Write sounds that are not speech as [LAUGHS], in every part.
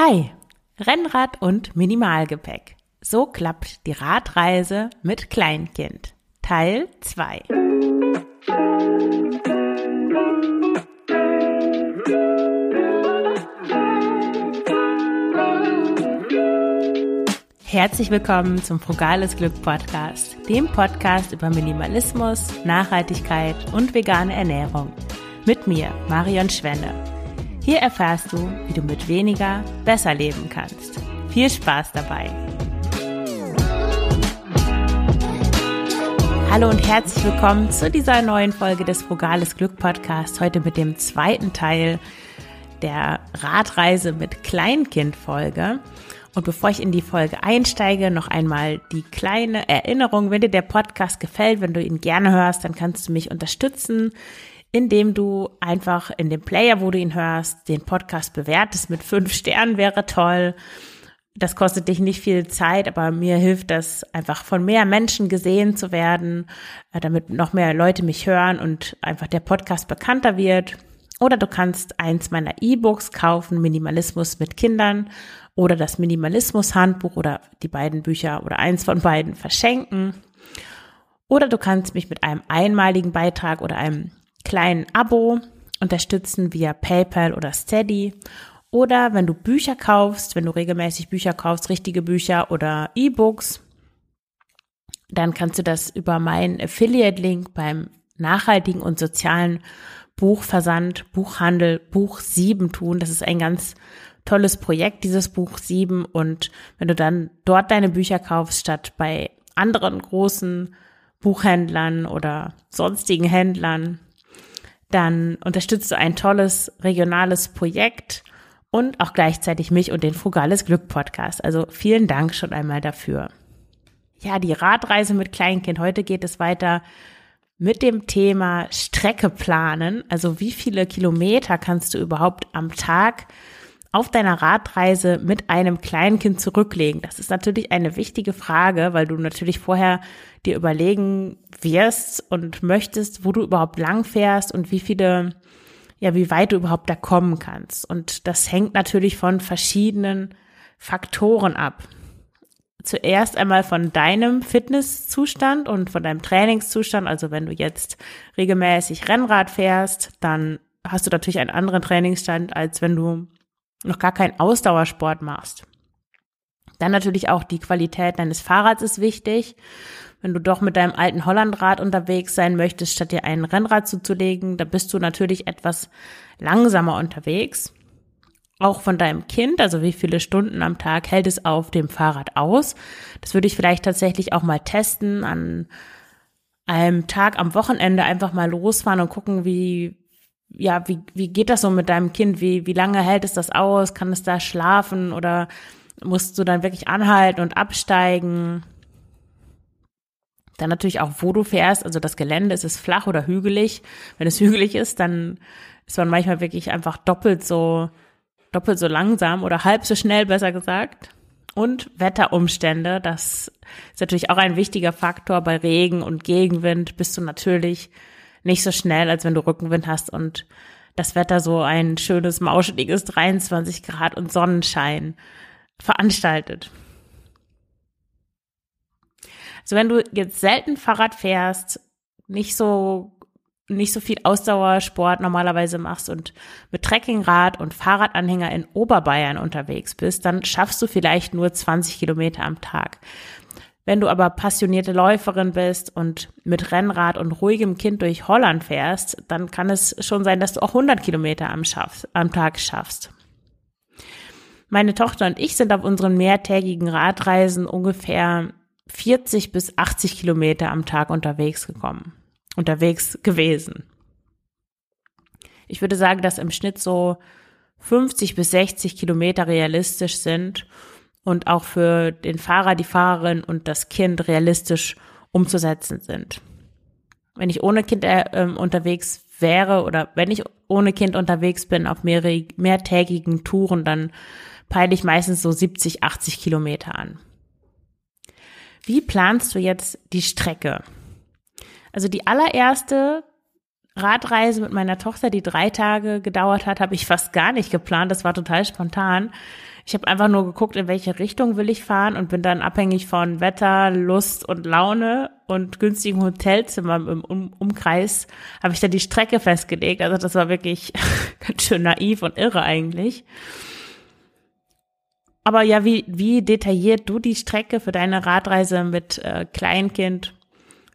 Hi, Rennrad und Minimalgepäck. So klappt die Radreise mit Kleinkind. Teil 2. Herzlich willkommen zum Frugales Glück Podcast, dem Podcast über Minimalismus, Nachhaltigkeit und vegane Ernährung. Mit mir, Marion Schwenne. Hier erfährst du, wie du mit weniger besser leben kannst. Viel Spaß dabei! Hallo und herzlich willkommen zu dieser neuen Folge des Frugales Glück Podcasts. Heute mit dem zweiten Teil der Radreise mit Kleinkind Folge. Und bevor ich in die Folge einsteige, noch einmal die kleine Erinnerung. Wenn dir der Podcast gefällt, wenn du ihn gerne hörst, dann kannst du mich unterstützen, indem du einfach in dem Player, wo du ihn hörst, den Podcast bewertest mit fünf Sternen wäre toll. Das kostet dich nicht viel Zeit, aber mir hilft das einfach von mehr Menschen gesehen zu werden, äh, damit noch mehr Leute mich hören und einfach der Podcast bekannter wird. Oder du kannst eins meiner E-Books kaufen, Minimalismus mit Kindern oder das Minimalismus-Handbuch oder die beiden Bücher oder eins von beiden verschenken. Oder du kannst mich mit einem einmaligen Beitrag oder einem kleinen Abo unterstützen via PayPal oder Steady. Oder wenn du Bücher kaufst, wenn du regelmäßig Bücher kaufst, richtige Bücher oder E-Books, dann kannst du das über meinen Affiliate-Link beim nachhaltigen und sozialen Buchversand, Buchhandel, Buch 7 tun. Das ist ein ganz tolles Projekt, dieses Buch 7. Und wenn du dann dort deine Bücher kaufst, statt bei anderen großen Buchhändlern oder sonstigen Händlern, dann unterstützt du ein tolles regionales Projekt und auch gleichzeitig mich und den Frugales Glück Podcast. Also vielen Dank schon einmal dafür. Ja, die Radreise mit Kleinkind. Heute geht es weiter mit dem Thema Strecke planen. Also wie viele Kilometer kannst du überhaupt am Tag auf deiner Radreise mit einem Kleinkind zurücklegen? Das ist natürlich eine wichtige Frage, weil du natürlich vorher dir überlegen wirst und möchtest, wo du überhaupt lang fährst und wie viele, ja, wie weit du überhaupt da kommen kannst. Und das hängt natürlich von verschiedenen Faktoren ab. Zuerst einmal von deinem Fitnesszustand und von deinem Trainingszustand. Also wenn du jetzt regelmäßig Rennrad fährst, dann hast du natürlich einen anderen Trainingsstand, als wenn du noch gar keinen Ausdauersport machst. Dann natürlich auch die Qualität deines Fahrrads ist wichtig. Wenn du doch mit deinem alten Hollandrad unterwegs sein möchtest, statt dir ein Rennrad zuzulegen, da bist du natürlich etwas langsamer unterwegs. Auch von deinem Kind, also wie viele Stunden am Tag hält es auf dem Fahrrad aus. Das würde ich vielleicht tatsächlich auch mal testen, an einem Tag am Wochenende einfach mal losfahren und gucken, wie, ja, wie, wie geht das so mit deinem Kind? Wie, wie lange hält es das aus? Kann es da schlafen oder musst du dann wirklich anhalten und absteigen? Dann natürlich auch, wo du fährst. Also das Gelände, ist es flach oder hügelig? Wenn es [LAUGHS] hügelig ist, dann ist man manchmal wirklich einfach doppelt so, doppelt so langsam oder halb so schnell, besser gesagt. Und Wetterumstände, das ist natürlich auch ein wichtiger Faktor. Bei Regen und Gegenwind bist du natürlich nicht so schnell, als wenn du Rückenwind hast und das Wetter so ein schönes, mauscheliges 23 Grad und Sonnenschein veranstaltet. Also wenn du jetzt selten Fahrrad fährst, nicht so nicht so viel Ausdauersport normalerweise machst und mit Trekkingrad und Fahrradanhänger in Oberbayern unterwegs bist, dann schaffst du vielleicht nur 20 Kilometer am Tag. Wenn du aber passionierte Läuferin bist und mit Rennrad und ruhigem Kind durch Holland fährst, dann kann es schon sein, dass du auch 100 Kilometer am, schaffst, am Tag schaffst. Meine Tochter und ich sind auf unseren mehrtägigen Radreisen ungefähr 40 bis 80 Kilometer am Tag unterwegs gekommen, unterwegs gewesen. Ich würde sagen, dass im Schnitt so 50 bis 60 Kilometer realistisch sind und auch für den Fahrer, die Fahrerin und das Kind realistisch umzusetzen sind. Wenn ich ohne Kind äh, unterwegs wäre oder wenn ich ohne Kind unterwegs bin auf mehrere, mehrtägigen Touren, dann peile ich meistens so 70, 80 Kilometer an. Wie planst du jetzt die Strecke? Also die allererste Radreise mit meiner Tochter, die drei Tage gedauert hat, habe ich fast gar nicht geplant. Das war total spontan. Ich habe einfach nur geguckt, in welche Richtung will ich fahren und bin dann abhängig von Wetter, Lust und Laune und günstigen Hotelzimmern im um Umkreis, habe ich dann die Strecke festgelegt. Also das war wirklich [LAUGHS] ganz schön naiv und irre eigentlich. Aber ja, wie, wie detailliert du die Strecke für deine Radreise mit äh, Kleinkind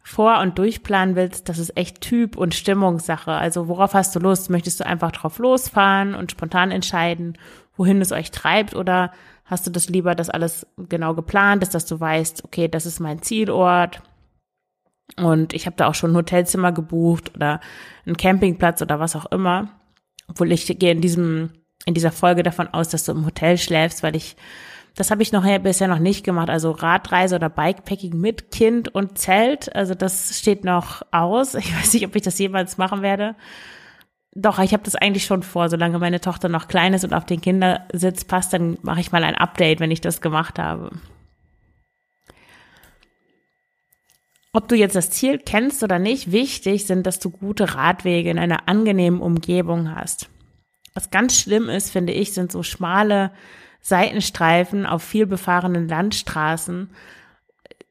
vor- und durchplanen willst, das ist echt Typ- und Stimmungssache. Also worauf hast du Lust? Möchtest du einfach drauf losfahren und spontan entscheiden, wohin es euch treibt? Oder hast du das lieber, dass alles genau geplant ist, dass du weißt, okay, das ist mein Zielort und ich habe da auch schon ein Hotelzimmer gebucht oder einen Campingplatz oder was auch immer. Obwohl ich gehe in diesem in dieser Folge davon aus, dass du im Hotel schläfst, weil ich das habe ich noch bisher noch nicht gemacht. Also Radreise oder Bikepacking mit Kind und Zelt. Also das steht noch aus. Ich weiß nicht, ob ich das jemals machen werde. Doch, ich habe das eigentlich schon vor. Solange meine Tochter noch klein ist und auf den Kindersitz passt, dann mache ich mal ein Update, wenn ich das gemacht habe. Ob du jetzt das Ziel kennst oder nicht, wichtig sind, dass du gute Radwege in einer angenehmen Umgebung hast. Was ganz schlimm ist, finde ich, sind so schmale Seitenstreifen auf viel befahrenen Landstraßen.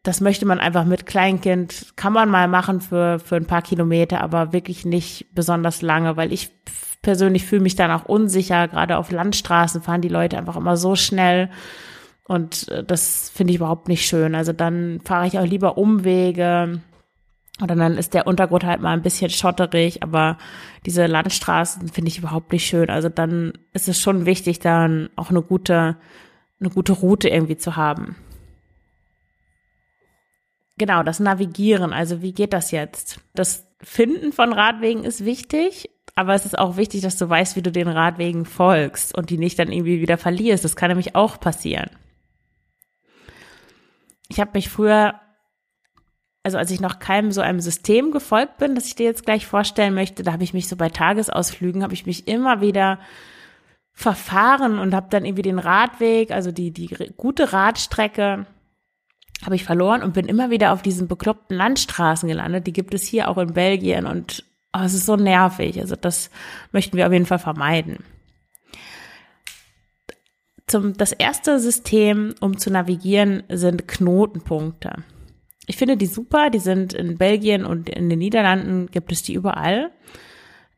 Das möchte man einfach mit Kleinkind, kann man mal machen für, für ein paar Kilometer, aber wirklich nicht besonders lange, weil ich persönlich fühle mich dann auch unsicher. Gerade auf Landstraßen fahren die Leute einfach immer so schnell. Und äh, das finde ich überhaupt nicht schön. Also dann fahre ich auch lieber Umwege, oder dann ist der Untergrund halt mal ein bisschen schotterig, aber diese Landstraßen finde ich überhaupt nicht schön. Also dann ist es schon wichtig, dann auch eine gute, eine gute Route irgendwie zu haben. Genau, das Navigieren. Also wie geht das jetzt? Das Finden von Radwegen ist wichtig, aber es ist auch wichtig, dass du weißt, wie du den Radwegen folgst und die nicht dann irgendwie wieder verlierst. Das kann nämlich auch passieren. Ich habe mich früher also als ich noch keinem so einem System gefolgt bin, das ich dir jetzt gleich vorstellen möchte, da habe ich mich so bei Tagesausflügen, habe ich mich immer wieder verfahren und habe dann irgendwie den Radweg, also die, die gute Radstrecke, habe ich verloren und bin immer wieder auf diesen bekloppten Landstraßen gelandet. Die gibt es hier auch in Belgien und oh, es ist so nervig. Also das möchten wir auf jeden Fall vermeiden. Zum, das erste System, um zu navigieren, sind Knotenpunkte. Ich finde die super. Die sind in Belgien und in den Niederlanden gibt es die überall.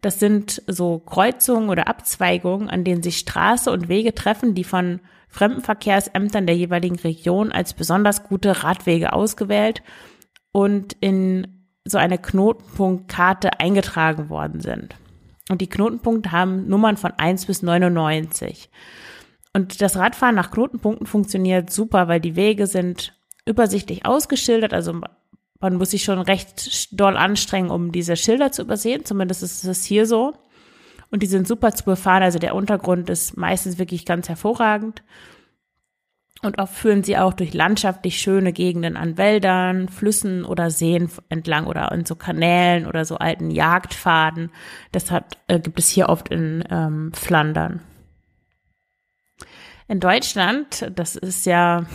Das sind so Kreuzungen oder Abzweigungen, an denen sich Straße und Wege treffen, die von Fremdenverkehrsämtern der jeweiligen Region als besonders gute Radwege ausgewählt und in so eine Knotenpunktkarte eingetragen worden sind. Und die Knotenpunkte haben Nummern von 1 bis 99. Und das Radfahren nach Knotenpunkten funktioniert super, weil die Wege sind übersichtlich ausgeschildert. Also man muss sich schon recht doll anstrengen, um diese Schilder zu übersehen. Zumindest ist es hier so. Und die sind super zu befahren. Also der Untergrund ist meistens wirklich ganz hervorragend. Und oft führen sie auch durch landschaftlich schöne Gegenden an Wäldern, Flüssen oder Seen entlang oder in so Kanälen oder so alten Jagdpfaden. Das hat, äh, gibt es hier oft in ähm, Flandern. In Deutschland, das ist ja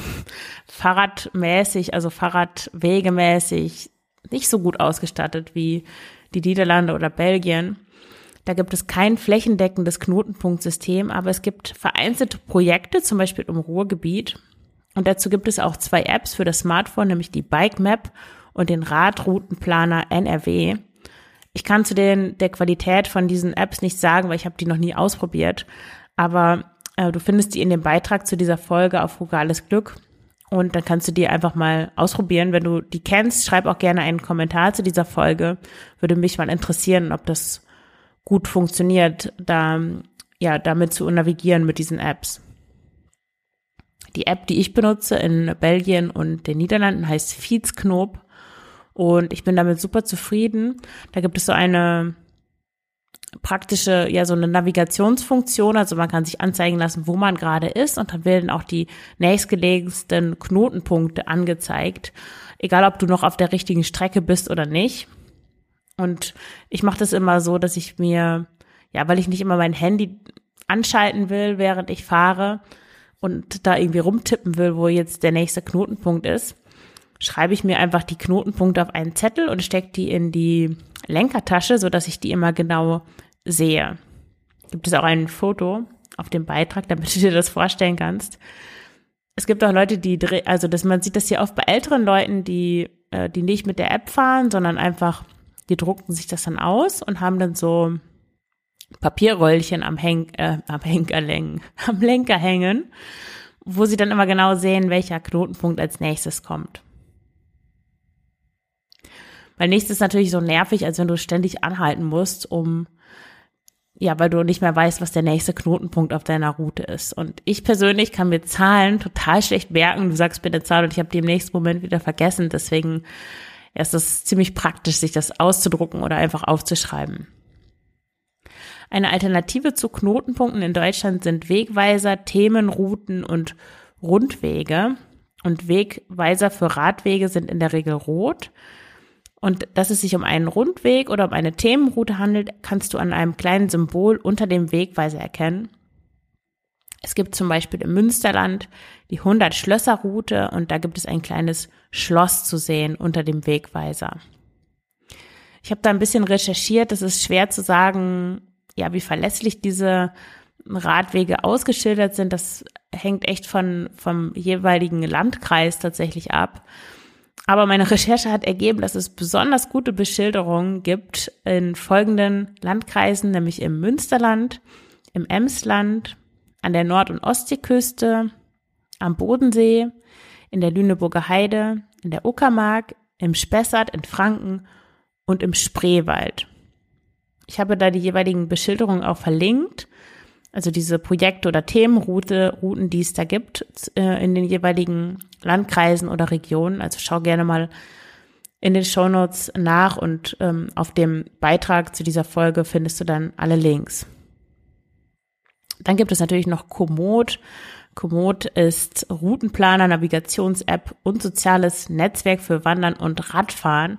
fahrradmäßig, also fahrradwegemäßig nicht so gut ausgestattet wie die Niederlande oder Belgien. Da gibt es kein flächendeckendes Knotenpunktsystem, aber es gibt vereinzelte Projekte, zum Beispiel im Ruhrgebiet. Und dazu gibt es auch zwei Apps für das Smartphone, nämlich die Bike Map und den Radroutenplaner NRW. Ich kann zu den, der Qualität von diesen Apps nicht sagen, weil ich habe die noch nie ausprobiert. Aber äh, du findest die in dem Beitrag zu dieser Folge auf Frugales Glück. Und dann kannst du die einfach mal ausprobieren. Wenn du die kennst, schreib auch gerne einen Kommentar zu dieser Folge. Würde mich mal interessieren, ob das gut funktioniert, da, ja, damit zu navigieren mit diesen Apps. Die App, die ich benutze in Belgien und den Niederlanden, heißt Feedsknob. Und ich bin damit super zufrieden. Da gibt es so eine praktische, ja, so eine Navigationsfunktion. Also man kann sich anzeigen lassen, wo man gerade ist und dann werden auch die nächstgelegensten Knotenpunkte angezeigt. Egal, ob du noch auf der richtigen Strecke bist oder nicht. Und ich mache das immer so, dass ich mir, ja, weil ich nicht immer mein Handy anschalten will, während ich fahre und da irgendwie rumtippen will, wo jetzt der nächste Knotenpunkt ist, schreibe ich mir einfach die Knotenpunkte auf einen Zettel und stecke die in die Lenkertasche, so dass ich die immer genau sehe. Gibt es auch ein Foto auf dem Beitrag, damit du dir das vorstellen kannst. Es gibt auch Leute, die, also dass man sieht das hier oft bei älteren Leuten, die, äh, die nicht mit der App fahren, sondern einfach, die drucken sich das dann aus und haben dann so Papierröllchen am, Henk, äh, am Henkerlängen, [LAUGHS] am Lenker hängen, wo sie dann immer genau sehen, welcher Knotenpunkt als nächstes kommt. Weil nächstes ist natürlich so nervig, als wenn du ständig anhalten musst, um ja, weil du nicht mehr weißt, was der nächste Knotenpunkt auf deiner Route ist. Und ich persönlich kann mir Zahlen total schlecht merken. Du sagst mir eine Zahl und ich habe die im nächsten Moment wieder vergessen. Deswegen ist es ziemlich praktisch, sich das auszudrucken oder einfach aufzuschreiben. Eine Alternative zu Knotenpunkten in Deutschland sind Wegweiser, Themenrouten und Rundwege. Und Wegweiser für Radwege sind in der Regel rot und dass es sich um einen Rundweg oder um eine Themenroute handelt, kannst du an einem kleinen Symbol unter dem Wegweiser erkennen. Es gibt zum Beispiel im Münsterland die 100 Schlösser Route und da gibt es ein kleines Schloss zu sehen unter dem Wegweiser. Ich habe da ein bisschen recherchiert. Es ist schwer zu sagen, ja, wie verlässlich diese Radwege ausgeschildert sind. Das hängt echt von, vom jeweiligen Landkreis tatsächlich ab. Aber meine Recherche hat ergeben, dass es besonders gute Beschilderungen gibt in folgenden Landkreisen, nämlich im Münsterland, im Emsland, an der Nord- und Ostseeküste, am Bodensee, in der Lüneburger Heide, in der Uckermark, im Spessart in Franken und im Spreewald. Ich habe da die jeweiligen Beschilderungen auch verlinkt also diese Projekte oder Themenroute, Routen, die es da gibt äh, in den jeweiligen Landkreisen oder Regionen. Also schau gerne mal in den Shownotes nach und ähm, auf dem Beitrag zu dieser Folge findest du dann alle Links. Dann gibt es natürlich noch Komoot. Komoot ist Routenplaner, Navigations-App und soziales Netzwerk für Wandern und Radfahren.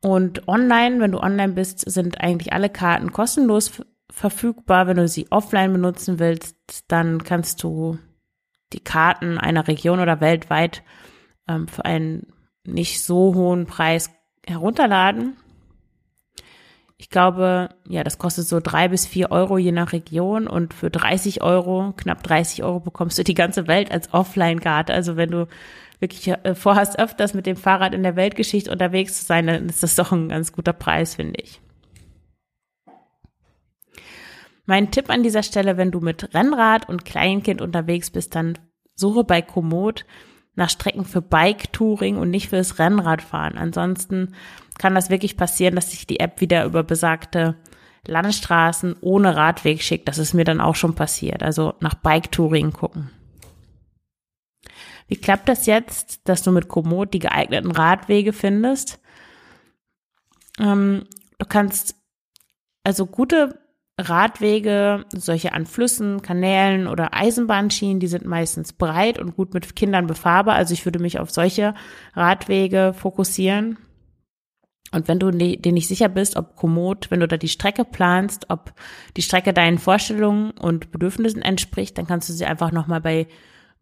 Und online, wenn du online bist, sind eigentlich alle Karten kostenlos verfügbar. Wenn du sie offline benutzen willst, dann kannst du die Karten einer Region oder weltweit ähm, für einen nicht so hohen Preis herunterladen. Ich glaube, ja, das kostet so drei bis vier Euro je nach Region und für 30 Euro, knapp 30 Euro bekommst du die ganze Welt als Offline-Karte. Also wenn du wirklich äh, vorhast, öfters mit dem Fahrrad in der Weltgeschichte unterwegs zu sein, dann ist das doch ein ganz guter Preis, finde ich. Mein Tipp an dieser Stelle, wenn du mit Rennrad und Kleinkind unterwegs bist, dann suche bei Komoot nach Strecken für Bike-Touring und nicht fürs Rennradfahren. Ansonsten kann das wirklich passieren, dass sich die App wieder über besagte Landstraßen ohne Radweg schickt. Das ist mir dann auch schon passiert. Also nach Bike-Touring gucken. Wie klappt das jetzt, dass du mit Komoot die geeigneten Radwege findest? Ähm, du kannst also gute Radwege, solche an Flüssen, Kanälen oder Eisenbahnschienen, die sind meistens breit und gut mit Kindern befahrbar. Also ich würde mich auf solche Radwege fokussieren. Und wenn du dir nicht sicher bist, ob Komoot, wenn du da die Strecke planst, ob die Strecke deinen Vorstellungen und Bedürfnissen entspricht, dann kannst du sie einfach nochmal bei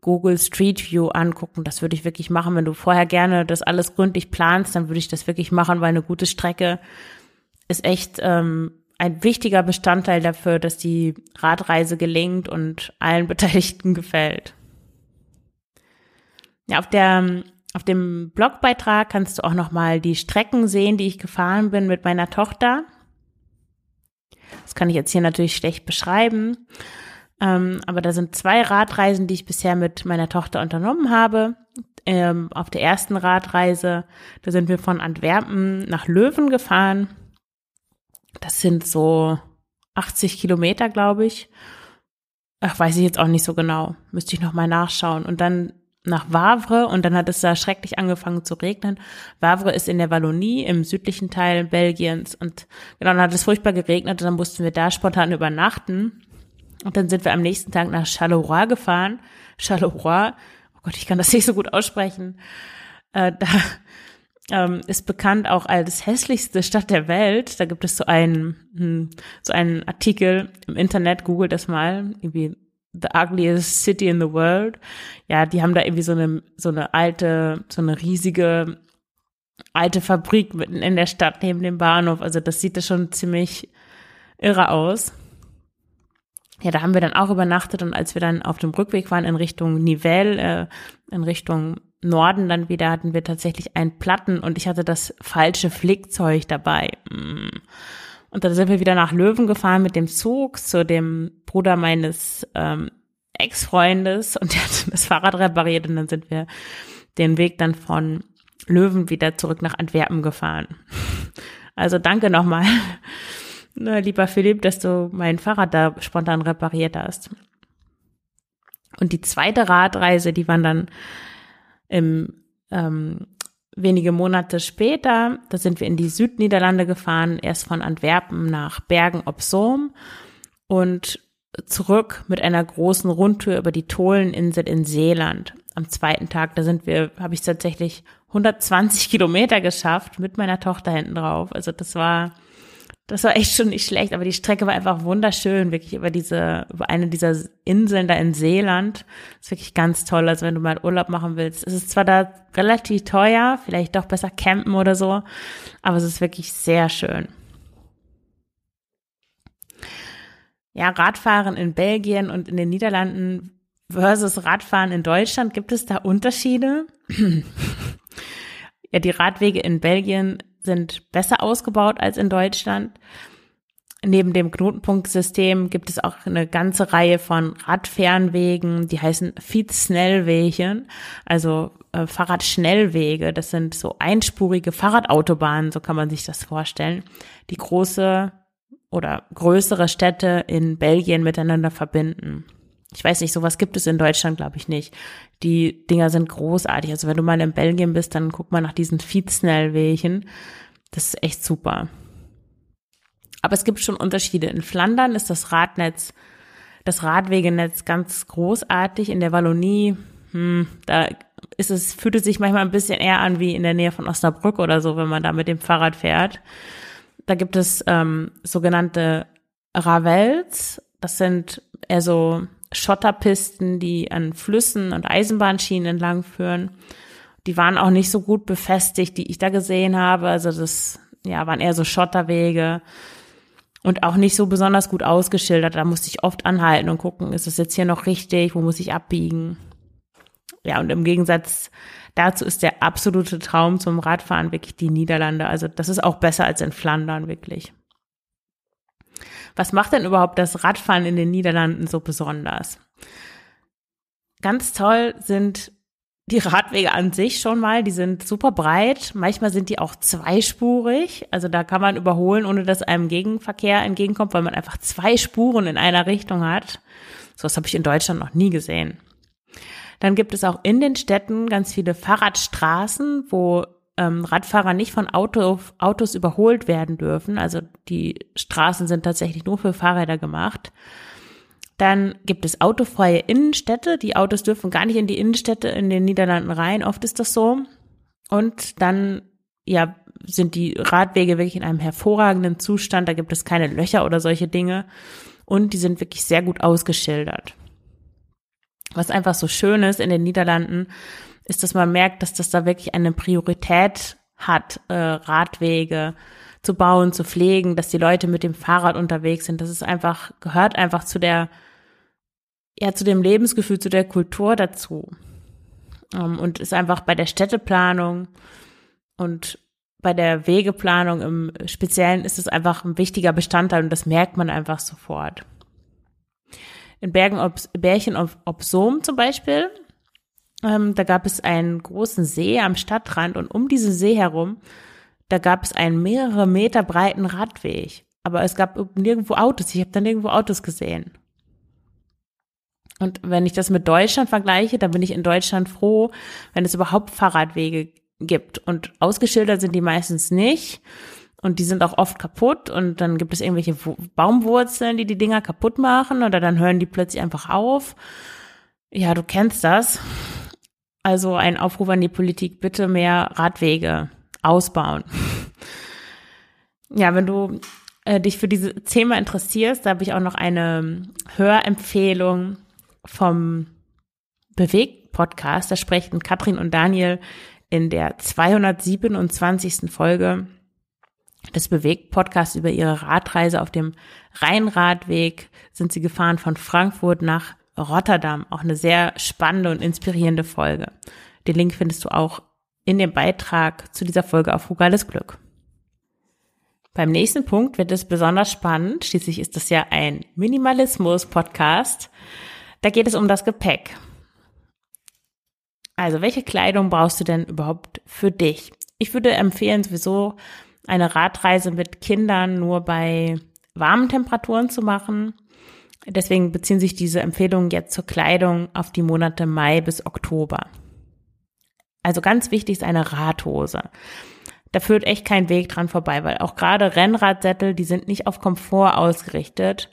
Google Street View angucken. Das würde ich wirklich machen. Wenn du vorher gerne das alles gründlich planst, dann würde ich das wirklich machen, weil eine gute Strecke ist echt ähm, ein wichtiger Bestandteil dafür, dass die Radreise gelingt und allen [LAUGHS] Beteiligten gefällt. Ja, auf der auf dem Blogbeitrag kannst du auch noch mal die Strecken sehen, die ich gefahren bin mit meiner Tochter. Das kann ich jetzt hier natürlich schlecht beschreiben. Ähm, aber da sind zwei Radreisen, die ich bisher mit meiner Tochter unternommen habe. Ähm, auf der ersten Radreise, da sind wir von Antwerpen nach Löwen gefahren das sind so 80 Kilometer, glaube ich. Ach, weiß ich jetzt auch nicht so genau. Müsste ich noch mal nachschauen. Und dann nach Wavre und dann hat es da schrecklich angefangen zu regnen. Wavre ist in der Wallonie im südlichen Teil Belgiens und genau, dann hat es furchtbar geregnet und dann mussten wir da spontan übernachten. Und dann sind wir am nächsten Tag nach Charleroi gefahren. Charleroi, oh Gott, ich kann das nicht so gut aussprechen. Äh, da ähm, ist bekannt auch als hässlichste Stadt der Welt. Da gibt es so einen, hm, so einen Artikel im Internet, google das mal, irgendwie the ugliest city in the world. Ja, die haben da irgendwie so eine, so eine alte, so eine riesige alte Fabrik mitten in der Stadt neben dem Bahnhof. Also das sieht da schon ziemlich irre aus. Ja, da haben wir dann auch übernachtet und als wir dann auf dem Rückweg waren in Richtung Nivelles, äh, in Richtung Norden dann wieder, hatten wir tatsächlich einen Platten und ich hatte das falsche Flickzeug dabei. Mm. Und dann sind wir wieder nach Löwen gefahren mit dem Zug zu dem Bruder meines ähm, Ex-Freundes und der hat das Fahrrad repariert und dann sind wir den Weg dann von Löwen wieder zurück nach Antwerpen gefahren. Also danke nochmal, ne, lieber Philipp, dass du mein Fahrrad da spontan repariert hast. Und die zweite Radreise, die waren dann im, ähm, wenige Monate später, da sind wir in die Südniederlande gefahren, erst von Antwerpen nach Bergen op Zoom und zurück mit einer großen Rundtour über die Toleninsel in Seeland. Am zweiten Tag, da sind wir, habe ich tatsächlich 120 Kilometer geschafft mit meiner Tochter hinten drauf. Also das war, das war echt schon nicht schlecht, aber die Strecke war einfach wunderschön, wirklich über diese, über eine dieser Inseln da in Seeland. Das ist wirklich ganz toll. Also wenn du mal Urlaub machen willst. Es ist zwar da relativ teuer, vielleicht doch besser campen oder so, aber es ist wirklich sehr schön. Ja, Radfahren in Belgien und in den Niederlanden versus Radfahren in Deutschland, gibt es da Unterschiede? [CLEARS THROAT] Ja, die Radwege in Belgien sind besser ausgebaut als in Deutschland. Neben dem Knotenpunktsystem gibt es auch eine ganze Reihe von Radfernwegen, die heißen Fietssnellwegen, also äh, Fahrradschnellwege. Das sind so einspurige Fahrradautobahnen, so kann man sich das vorstellen, die große oder größere Städte in Belgien miteinander verbinden ich weiß nicht, sowas gibt es in Deutschland, glaube ich nicht. Die Dinger sind großartig. Also wenn du mal in Belgien bist, dann guck mal nach diesen Feedsnell-Wegen. Das ist echt super. Aber es gibt schon Unterschiede. In Flandern ist das Radnetz, das Radwegenetz ganz großartig. In der Wallonie, hm, da ist es, fühlt es sich manchmal ein bisschen eher an wie in der Nähe von Osnabrück oder so, wenn man da mit dem Fahrrad fährt. Da gibt es ähm, sogenannte Ravels. Das sind eher so Schotterpisten, die an Flüssen und Eisenbahnschienen entlang führen. Die waren auch nicht so gut befestigt, die ich da gesehen habe. Also das, ja, waren eher so Schotterwege und auch nicht so besonders gut ausgeschildert. Da musste ich oft anhalten und gucken, ist es jetzt hier noch richtig? Wo muss ich abbiegen? Ja, und im Gegensatz dazu ist der absolute Traum zum Radfahren wirklich die Niederlande. Also das ist auch besser als in Flandern wirklich. Was macht denn überhaupt das Radfahren in den Niederlanden so besonders? Ganz toll sind die Radwege an sich schon mal, die sind super breit. Manchmal sind die auch zweispurig. Also da kann man überholen, ohne dass einem Gegenverkehr entgegenkommt, weil man einfach zwei Spuren in einer Richtung hat. So was habe ich in Deutschland noch nie gesehen. Dann gibt es auch in den Städten ganz viele Fahrradstraßen, wo ähm, Radfahrer nicht von Auto, Autos überholt werden dürfen. Also die Straßen sind tatsächlich nur für Fahrräder gemacht. Dann gibt es autofreie Innenstädte. Die Autos dürfen gar nicht in die Innenstädte in den Niederlanden rein. Oft ist das so. Und dann, ja, sind die Radwege wirklich in einem hervorragenden Zustand. Da gibt es keine Löcher oder solche Dinge. Und die sind wirklich sehr gut ausgeschildert. Was einfach so schön ist in den Niederlanden, ist, dass man merkt, dass das da wirklich eine Priorität hat, äh, Radwege zu bauen, zu pflegen, dass die Leute mit dem Fahrrad unterwegs sind. Das ist einfach, gehört einfach zu der, ja, zu dem Lebensgefühl, zu der Kultur dazu. Ähm, und ist einfach bei der Städteplanung und bei der Wegeplanung im Speziellen ist es einfach ein wichtiger Bestandteil und das merkt man einfach sofort. In Bergen ob, Bärchen ob, ob Sohm zum Beispiel ähm, da gab es einen großen See am Stadtrand und um diesen See herum, da gab es einen mehrere Meter breiten Radweg. Aber es gab nirgendwo Autos. Ich habe da nirgendwo Autos gesehen. Und wenn ich das mit Deutschland vergleiche, dann bin ich in Deutschland froh, wenn es überhaupt Fahrradwege gibt. Und ausgeschildert sind die meistens nicht. Und die sind auch oft kaputt. Und dann gibt es irgendwelche Baumwurzeln, die die Dinger kaputt machen. Oder dann hören die plötzlich einfach auf. Ja, du kennst das. Also ein Aufruf an die Politik, bitte mehr Radwege ausbauen. [LAUGHS] Ja, wenn du äh, dich für dieses Thema interessierst, da habe ich auch noch eine Hörempfehlung vom Bewegt-Podcast. Da sprechen Katrin und Daniel in der 227. Folge des Bewegt-Podcasts über ihre Radreise auf dem Rheinradweg sind sie gefahren von Frankfurt nach Rotterdam. Auch eine sehr spannende und inspirierende Folge. Den Link findest du auch in dem Beitrag zu dieser Folge auf Frugales Glück. Beim nächsten Punkt wird es besonders spannend. Schließlich ist das ja ein Minimalismus-Podcast. Da geht es um das Gepäck. Also, welche Kleidung brauchst du denn überhaupt für dich? Ich würde empfehlen, sowieso eine Radreise mit Kindern nur bei warmen Temperaturen zu machen. Deswegen beziehen sich diese Empfehlungen jetzt zur Kleidung auf die Monate Mai bis Oktober. Also ganz wichtig ist eine Radhose. Da führt echt kein Weg dran vorbei, weil auch gerade Rennradsättel, die sind nicht auf Komfort ausgerichtet.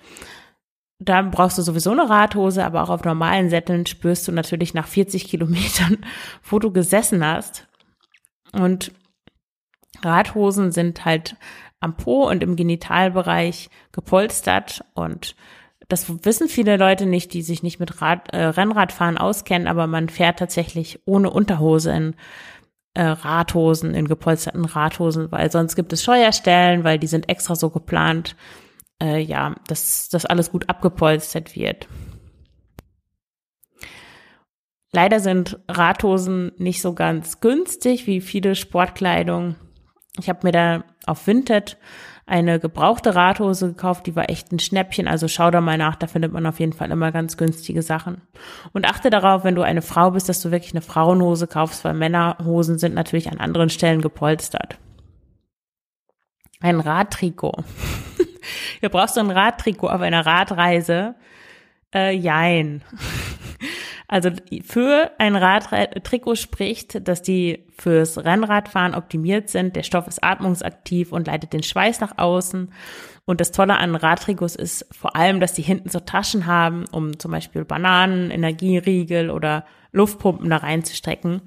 Da brauchst du sowieso eine Radhose, aber auch auf normalen Sätteln spürst du natürlich nach 40 Kilometern, [LAUGHS] wo du gesessen hast. Und Radhosen sind halt am Po und im Genitalbereich gepolstert und das wissen viele Leute nicht, die sich nicht mit Rad, äh, Rennradfahren auskennen, aber man fährt tatsächlich ohne Unterhose in äh, Radhosen, in gepolsterten Radhosen, weil sonst gibt es Scheuerstellen, weil die sind extra so geplant, äh, ja, dass das alles gut abgepolstert wird. Leider sind Radhosen nicht so ganz günstig wie viele Sportkleidung. Ich habe mir da auf Vinted eine gebrauchte Radhose gekauft, die war echt ein Schnäppchen, also schau da mal nach, da findet man auf jeden Fall immer ganz günstige Sachen. Und achte darauf, wenn du eine Frau bist, dass du wirklich eine Frauenhose kaufst, weil Männerhosen sind natürlich an anderen Stellen gepolstert. Ein Radtrikot. [LAUGHS] ja, brauchst du ein Radtrikot auf einer Radreise? Äh, jein. Also für ein Radtrikot spricht, dass die fürs Rennradfahren optimiert sind. Der Stoff ist atmungsaktiv und leitet den Schweiß nach außen. Und das Tolle an Radtrikots ist vor allem, dass die hinten so Taschen haben, um zum Beispiel Bananen, Energieriegel oder Luftpumpen da reinzustrecken.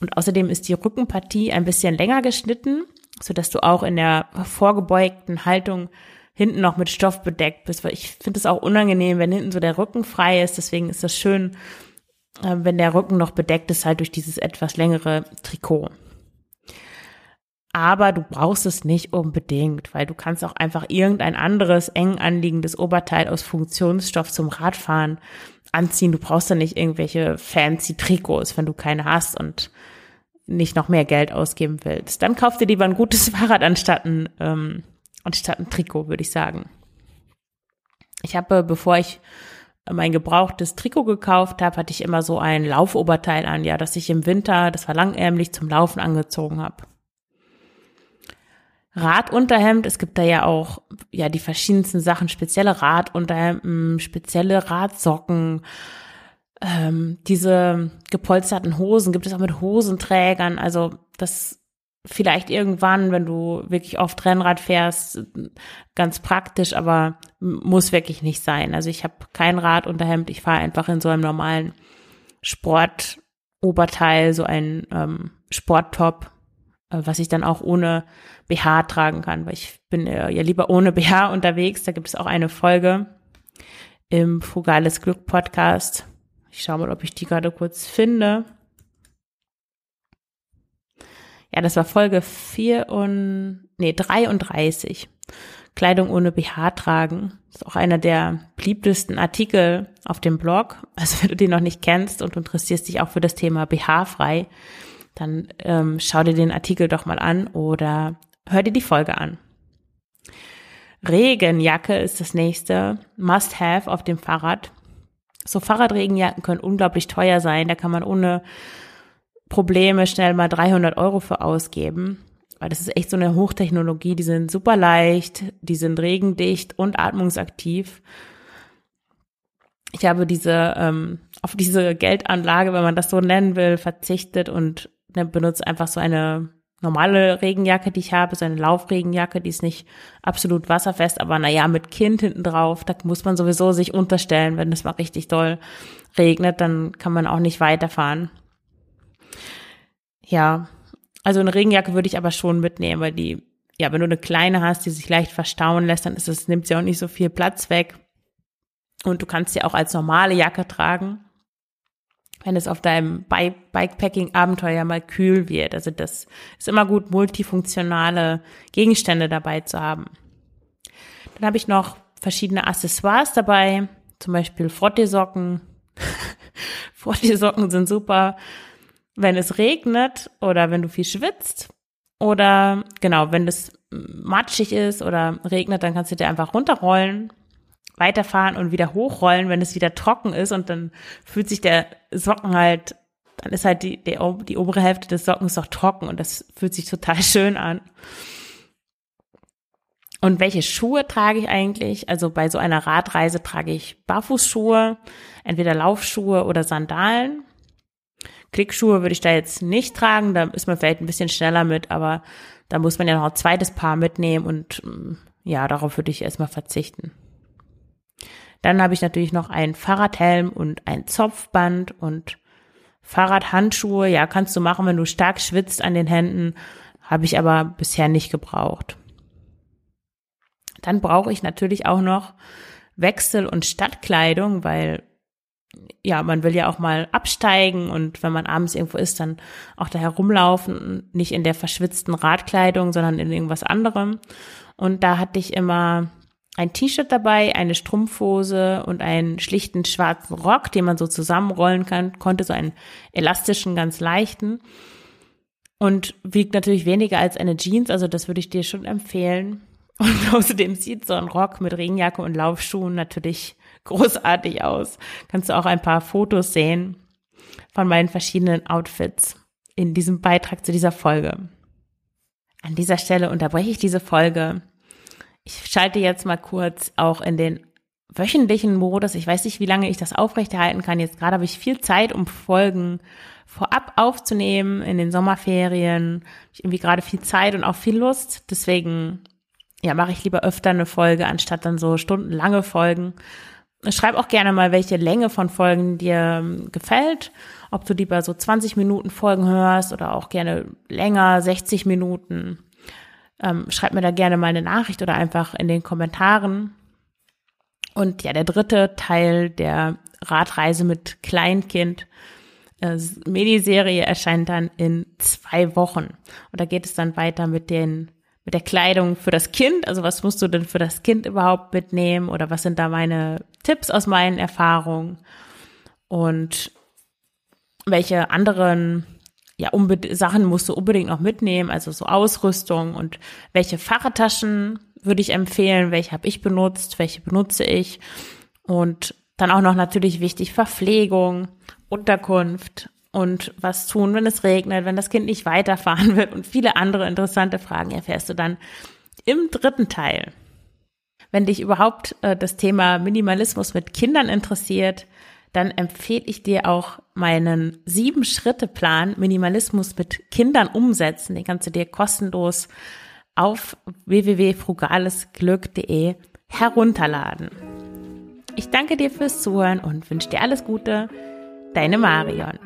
Und außerdem ist die Rückenpartie ein bisschen länger geschnitten, so dass du auch in der vorgebeugten Haltung hinten noch mit Stoff bedeckt bist, weil ich finde es auch unangenehm, wenn hinten so der Rücken frei ist. Deswegen ist das schön, äh, wenn der Rücken noch bedeckt ist, halt durch dieses etwas längere Trikot. Aber du brauchst es nicht unbedingt, weil du kannst auch einfach irgendein anderes eng anliegendes Oberteil aus Funktionsstoff zum Radfahren anziehen. Du brauchst da nicht irgendwelche fancy Trikots, wenn du keine hast und nicht noch mehr Geld ausgeben willst. Dann kauf dir lieber ein gutes [LAUGHS] Fahrrad anstatt ein, ähm, anstatt ein Trikot, würde ich sagen. Ich habe, bevor ich mein gebrauchtes Trikot gekauft habe, hatte ich immer so ein Laufoberteil an, ja, das ich im Winter, das war langärmlich, zum Laufen angezogen habe. Radunterhemd, es gibt da ja auch ja die verschiedensten Sachen, spezielle Radunterhemden, spezielle Radsocken, ähm, diese gepolsterten Hosen gibt es auch mit Hosenträgern. Also das vielleicht irgendwann, wenn du wirklich oft Rennrad fährst, ganz praktisch, aber muss wirklich nicht sein. Also ich habe kein Radunterhemd, ich fahre einfach in so einem normalen Sportoberteil, so ein ähm, Sporttop, äh, was ich dann auch ohne BH tragen kann, weil ich bin äh, ja lieber ohne [LAUGHS] BH unterwegs. Da gibt es auch eine Folge im Frugales Glück Podcast. Ich schaue mal, ob ich die gerade kurz finde. Ja, das war Folge 4 und, nee, 33. Kleidung ohne BH tragen. Das ist auch einer der beliebtesten Artikel auf dem Blog. Also [LAUGHS] wenn du den noch nicht kennst und du interessierst dich auch für das Thema BH frei, dann ähm, schau dir den Artikel doch mal an oder hör dir die Folge an. Regenjacke ist das nächste. Must have auf dem Fahrrad. So Fahrradregenjacken können unglaublich teuer sein. Da kann man ohne Probleme schnell mal 300 Euro für ausgeben. Weil das ist echt so eine Hochtechnologie. Die sind super leicht, die sind regendicht und atmungsaktiv. Ich habe diese ähm, auf diese Geldanlage, wenn man das so nennen will, verzichtet und ne, benutze einfach so eine normale Regenjacke, die ich habe, so eine Laufregenjacke, die ist nicht absolut wasserfest, aber naja, mit Kind hinten drauf, da muss man sowieso sich unterstellen, wenn es mal richtig doll regnet, dann kann man auch nicht weiterfahren. Ja, also eine Regenjacke würde ich aber schon mitnehmen, weil die, ja, wenn du eine kleine hast, die sich leicht verstauen lässt, dann ist es, nimmt sie auch nicht so viel Platz weg. Und du kannst sie auch als normale Jacke tragen, wenn es auf deinem Bikepacking-Abenteuer mal kühl wird. Also das ist immer gut, multifunktionale Gegenstände dabei zu haben. Dann habe ich noch verschiedene Accessoires dabei, zum Beispiel Frotteesocken. [LAUGHS] Frotteesocken sind super, wenn es regnet oder wenn du viel schwitzt. Oder genau, wenn es matschig ist oder regnet, dann kannst du dir einfach runterrollen, weiterfahren und wieder hochrollen, wenn es wieder trocken ist und dann fühlt sich der Socken halt, dann ist halt die, die, die obere Hälfte des Sockens doch trocken und das fühlt sich total [LAUGHS] schön an. Und welche Schuhe trage ich eigentlich? Also bei so einer Radreise trage ich Barfußschuhe, entweder Laufschuhe oder Sandalen. Klickschuhe würde ich da jetzt nicht tragen, da ist man vielleicht ein bisschen schneller mit, aber da muss man ja noch ein zweites Paar mitnehmen und mm, ja, darauf würde ich erstmal verzichten. Dann habe ich natürlich noch einen Fahrradhelm und ein Zopfband und Fahrradhandschuhe. Ja, kannst du machen, wenn du stark schwitzt an den Händen, habe ich aber bisher nicht gebraucht. Dann brauche ich natürlich auch noch Wechsel- und Stadtkleidung, weil ja, man will ja auch mal absteigen und wenn man abends irgendwo ist, dann auch da herumlaufen, nicht in der verschwitzten Radkleidung, sondern in irgendwas anderem. Und da hatte ich immer ein T-Shirt dabei, eine Strumpfhose und einen schlichten schwarzen Rock, den man so zusammenrollen kann, konnte so einen elastischen, ganz leichten und wiegt natürlich weniger als eine Jeans, also das würde ich dir schon empfehlen. Und [LAUGHS] außerdem sieht so ein Rock mit Regenjacke und Laufschuhen natürlich großartig aus. Kannst du auch ein paar Fotos sehen von meinen verschiedenen Outfits in diesem Beitrag zu dieser Folge. An dieser Stelle unterbreche ich diese Folge. Ich schalte jetzt mal kurz auch in den wöchentlichen Modus. Ich weiß nicht, wie lange ich das aufrechterhalten kann. Jetzt gerade habe ich viel Zeit, um Folgen vorab aufzunehmen in den Sommerferien. Ich irgendwie gerade viel Zeit und auch viel Lust. Deswegen ja, mache ich lieber öfter eine Folge, anstatt dann so stundenlange Folgen. Schreib auch gerne mal, welche Länge von Folgen dir ähm, gefällt. Ob du lieber so 20 Minuten Folgen hörst oder auch gerne länger, 60 Minuten. Ähm, schreib mir da gerne mal eine Nachricht oder einfach in den Kommentaren. Und ja, der dritte Teil der Radreise mit Kleinkind, äh, Mediserie erscheint dann in zwei Wochen. Und da geht es dann weiter mit den mit der Kleidung für das Kind. Also was musst du denn für das Kind überhaupt mitnehmen? Oder was sind da meine Tipps aus meinen Erfahrungen? Und welche anderen ja, Sachen musst du unbedingt noch mitnehmen, also so Ausrüstung und welche Fahrradtaschen würde ich empfehlen, welche habe ich benutzt, welche benutze ich? Und dann auch noch natürlich wichtig Verpflegung, Unterkunft und was tun, wenn es regnet, wenn das Kind nicht weiterfahren wird und viele andere interessante Fragen erfährst du dann im dritten Teil. Wenn dich überhaupt äh, das Thema Minimalismus mit Kindern interessiert, dann empfehle ich dir auch meinen sieben Schritte Plan Minimalismus mit Kindern umsetzen. Den kannst du dir kostenlos auf www.frugalesglück.de herunterladen. Ich danke dir fürs Zuhören und wünsche dir alles Gute. Deine Marion.